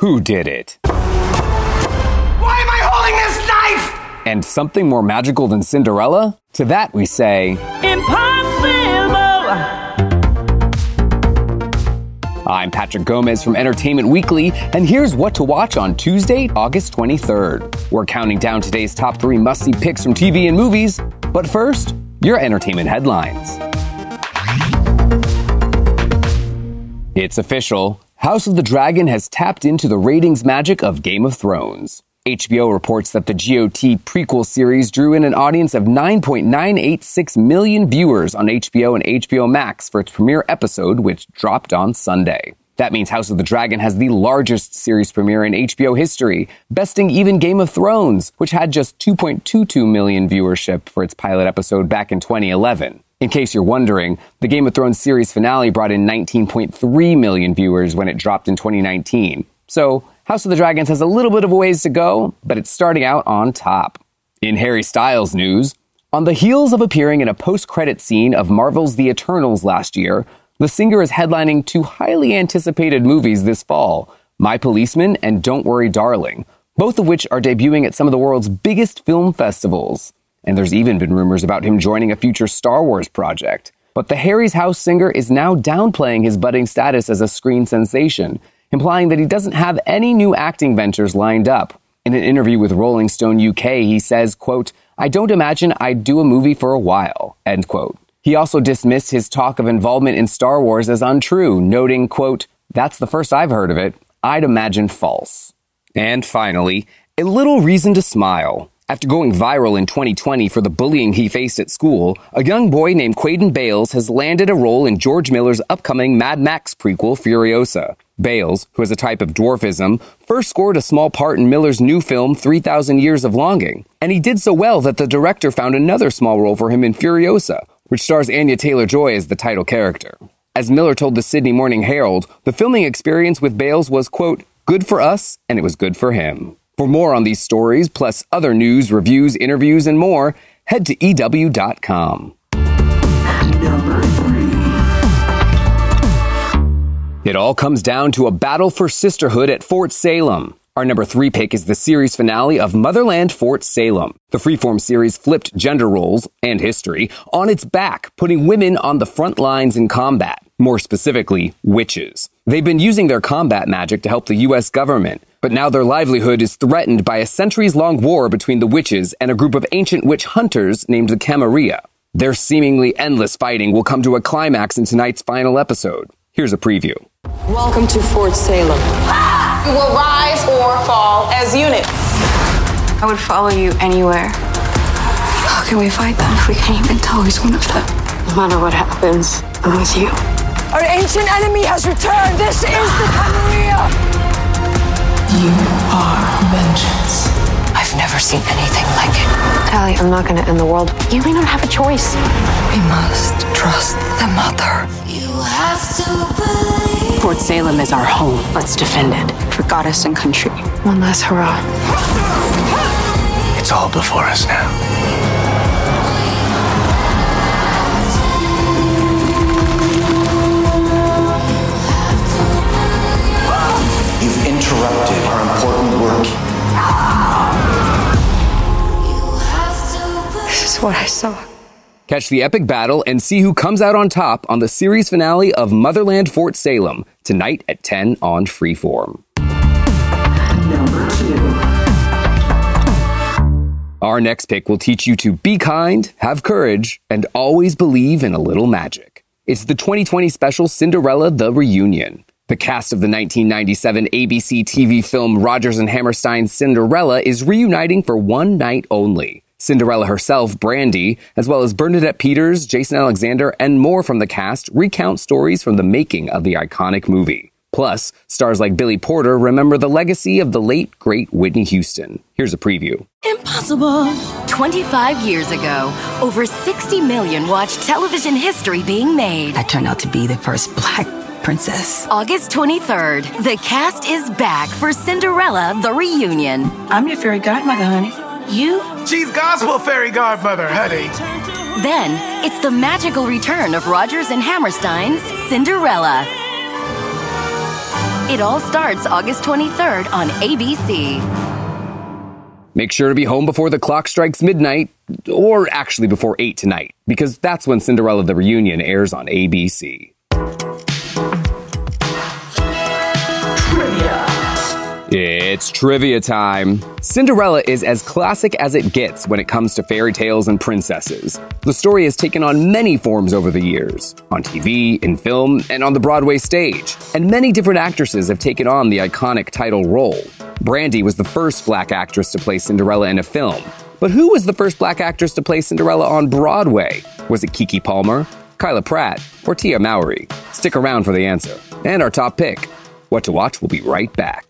who did it? Why am I holding this knife? And something more magical than Cinderella? To that we say, Impossible! I'm Patrick Gomez from Entertainment Weekly, and here's what to watch on Tuesday, August 23rd. We're counting down today's top three must see picks from TV and movies, but first, your entertainment headlines. It's official. House of the Dragon has tapped into the ratings magic of Game of Thrones. HBO reports that the GOT prequel series drew in an audience of 9.986 million viewers on HBO and HBO Max for its premiere episode, which dropped on Sunday. That means House of the Dragon has the largest series premiere in HBO history, besting even Game of Thrones, which had just 2.22 million viewership for its pilot episode back in 2011. In case you're wondering, the Game of Thrones series finale brought in 19.3 million viewers when it dropped in 2019. So, House of the Dragons has a little bit of a ways to go, but it's starting out on top. In Harry Styles news, on the heels of appearing in a post-credit scene of Marvel's The Eternals last year, the singer is headlining two highly anticipated movies this fall, My Policeman and Don't Worry Darling, both of which are debuting at some of the world's biggest film festivals. And there's even been rumors about him joining a future Star Wars project. But the Harry's House singer is now downplaying his budding status as a screen sensation implying that he doesn't have any new acting ventures lined up. In an interview with Rolling Stone UK, he says, quote, I don't imagine I'd do a movie for a while, end quote. He also dismissed his talk of involvement in Star Wars as untrue, noting, quote, that's the first I've heard of it. I'd imagine false. And finally, a little reason to smile. After going viral in 2020 for the bullying he faced at school, a young boy named Quaden Bayles has landed a role in George Miller's upcoming Mad Max prequel, Furiosa. Bayles, who has a type of dwarfism, first scored a small part in Miller's new film 3000 Years of Longing, and he did so well that the director found another small role for him in Furiosa, which stars Anya Taylor-Joy as the title character. As Miller told the Sydney Morning Herald, the filming experience with Bayles was, quote, good for us, and it was good for him. For more on these stories, plus other news, reviews, interviews, and more, head to EW.com. It all comes down to a battle for sisterhood at Fort Salem. Our number three pick is the series finale of Motherland Fort Salem. The freeform series flipped gender roles and history on its back, putting women on the front lines in combat. More specifically, witches. They've been using their combat magic to help the U.S. government, but now their livelihood is threatened by a centuries long war between the witches and a group of ancient witch hunters named the Camarilla. Their seemingly endless fighting will come to a climax in tonight's final episode. Here's a preview. Welcome to Fort Salem. Ah! We will rise or fall as units. I would follow you anywhere. How can we fight them if we can't even tell who's one of them? No matter what happens, I'm with you. Our ancient enemy has returned. This is the Camarilla. You are vengeance. I've never seen anything like it. Tally, I'm not gonna end the world. You may not have a choice. We must trust the mother. You have to believe. Fort Salem is our home. Let's defend it. For goddess and country. One last hurrah. It's all before us now. What I saw. Catch the epic battle and see who comes out on top on the series finale of Motherland Fort Salem tonight at 10 on Freeform. Number two. Our next pick will teach you to be kind, have courage, and always believe in a little magic. It's the 2020 special Cinderella The Reunion. The cast of the 1997 ABC TV film Rodgers and Hammerstein's Cinderella is reuniting for one night only. Cinderella herself, Brandy, as well as Bernadette Peters, Jason Alexander, and more from the cast recount stories from the making of the iconic movie. Plus, stars like Billy Porter remember the legacy of the late, great Whitney Houston. Here's a preview. Impossible. 25 years ago, over 60 million watched television history being made. I turned out to be the first black princess. August 23rd, the cast is back for Cinderella the Reunion. I'm your fairy godmother, honey. You? She's gospel fairy godmother, honey. Then, it's the magical return of Rodgers and Hammerstein's Cinderella. It all starts August 23rd on ABC. Make sure to be home before the clock strikes midnight, or actually before 8 tonight, because that's when Cinderella the Reunion airs on ABC. It's trivia time. Cinderella is as classic as it gets when it comes to fairy tales and princesses. The story has taken on many forms over the years on TV, in film, and on the Broadway stage. And many different actresses have taken on the iconic title role. Brandy was the first black actress to play Cinderella in a film. But who was the first black actress to play Cinderella on Broadway? Was it Keke Palmer, Kyla Pratt, or Tia Mowry? Stick around for the answer. And our top pick. What to Watch will be right back.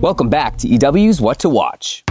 Welcome back to EW's What to Watch.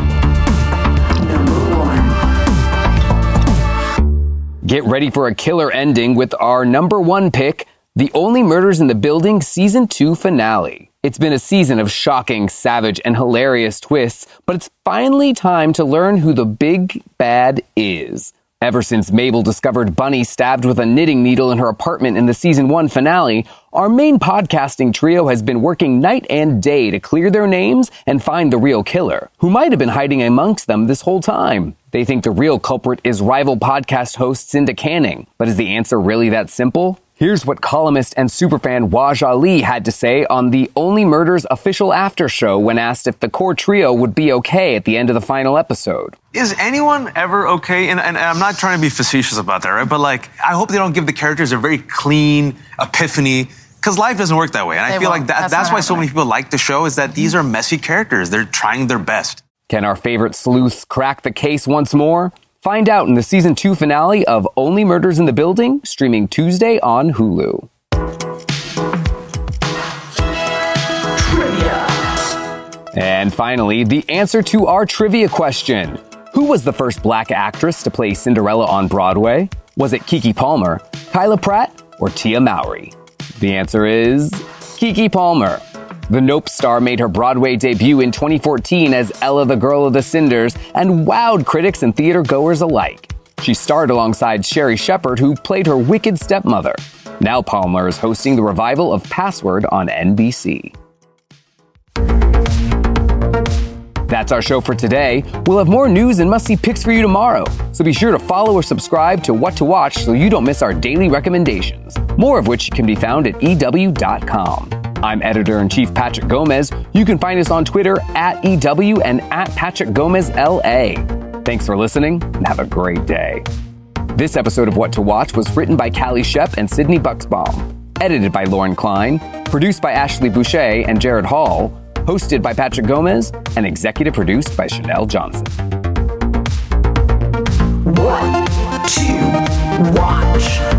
Get ready for a killer ending with our number one pick, The Only Murders in the Building Season 2 finale. It's been a season of shocking, savage, and hilarious twists, but it's finally time to learn who the big bad is. Ever since Mabel discovered Bunny stabbed with a knitting needle in her apartment in the season one finale, our main podcasting trio has been working night and day to clear their names and find the real killer, who might have been hiding amongst them this whole time. They think the real culprit is rival podcast host Cinda Canning, but is the answer really that simple? Here's what columnist and superfan Waj Ali had to say on the Only Murders official after show when asked if the core trio would be okay at the end of the final episode. Is anyone ever okay? And, and, I'm not trying to be facetious about that, right? But like, I hope they don't give the characters a very clean epiphany because life doesn't work that way. And I feel won't. like that, that's, that's why so many people like the show is that these are messy characters. They're trying their best. Can our favorite sleuths crack the case once more? Find out in the season two finale of Only Murders in the Building, streaming Tuesday on Hulu. Trivia. And finally, the answer to our trivia question. Who was the first black actress to play Cinderella on Broadway? Was it Keke Palmer, Kyla Pratt, or Tia Mowry? The answer is Keke Palmer. The Nope star made her Broadway debut in 2014 as Ella the Girl of the Cinders and wowed critics and theater goers alike. She starred alongside Sherri Shepherd, who played her wicked stepmother. Now Palmer is hosting the revival of Password on NBC. That's our show for today. We'll have more news and must see picks for you tomorrow. So be sure to follow or subscribe to What to Watch so you don't miss our daily recommendations, more of which can be found at EW.com. I'm editor in chief Patrick Gomez. You can find us on Twitter at EW and at Patrick Gomez LA. Thanks for listening and have a great day. This episode of What to Watch was written by Callie Shep and Sydney Bucksbaum, edited by Lauren Klein, produced by Ashley Boucher and Jared Hall, hosted by Patrick Gomez, and executive produced by Chanel Johnson. What to watch?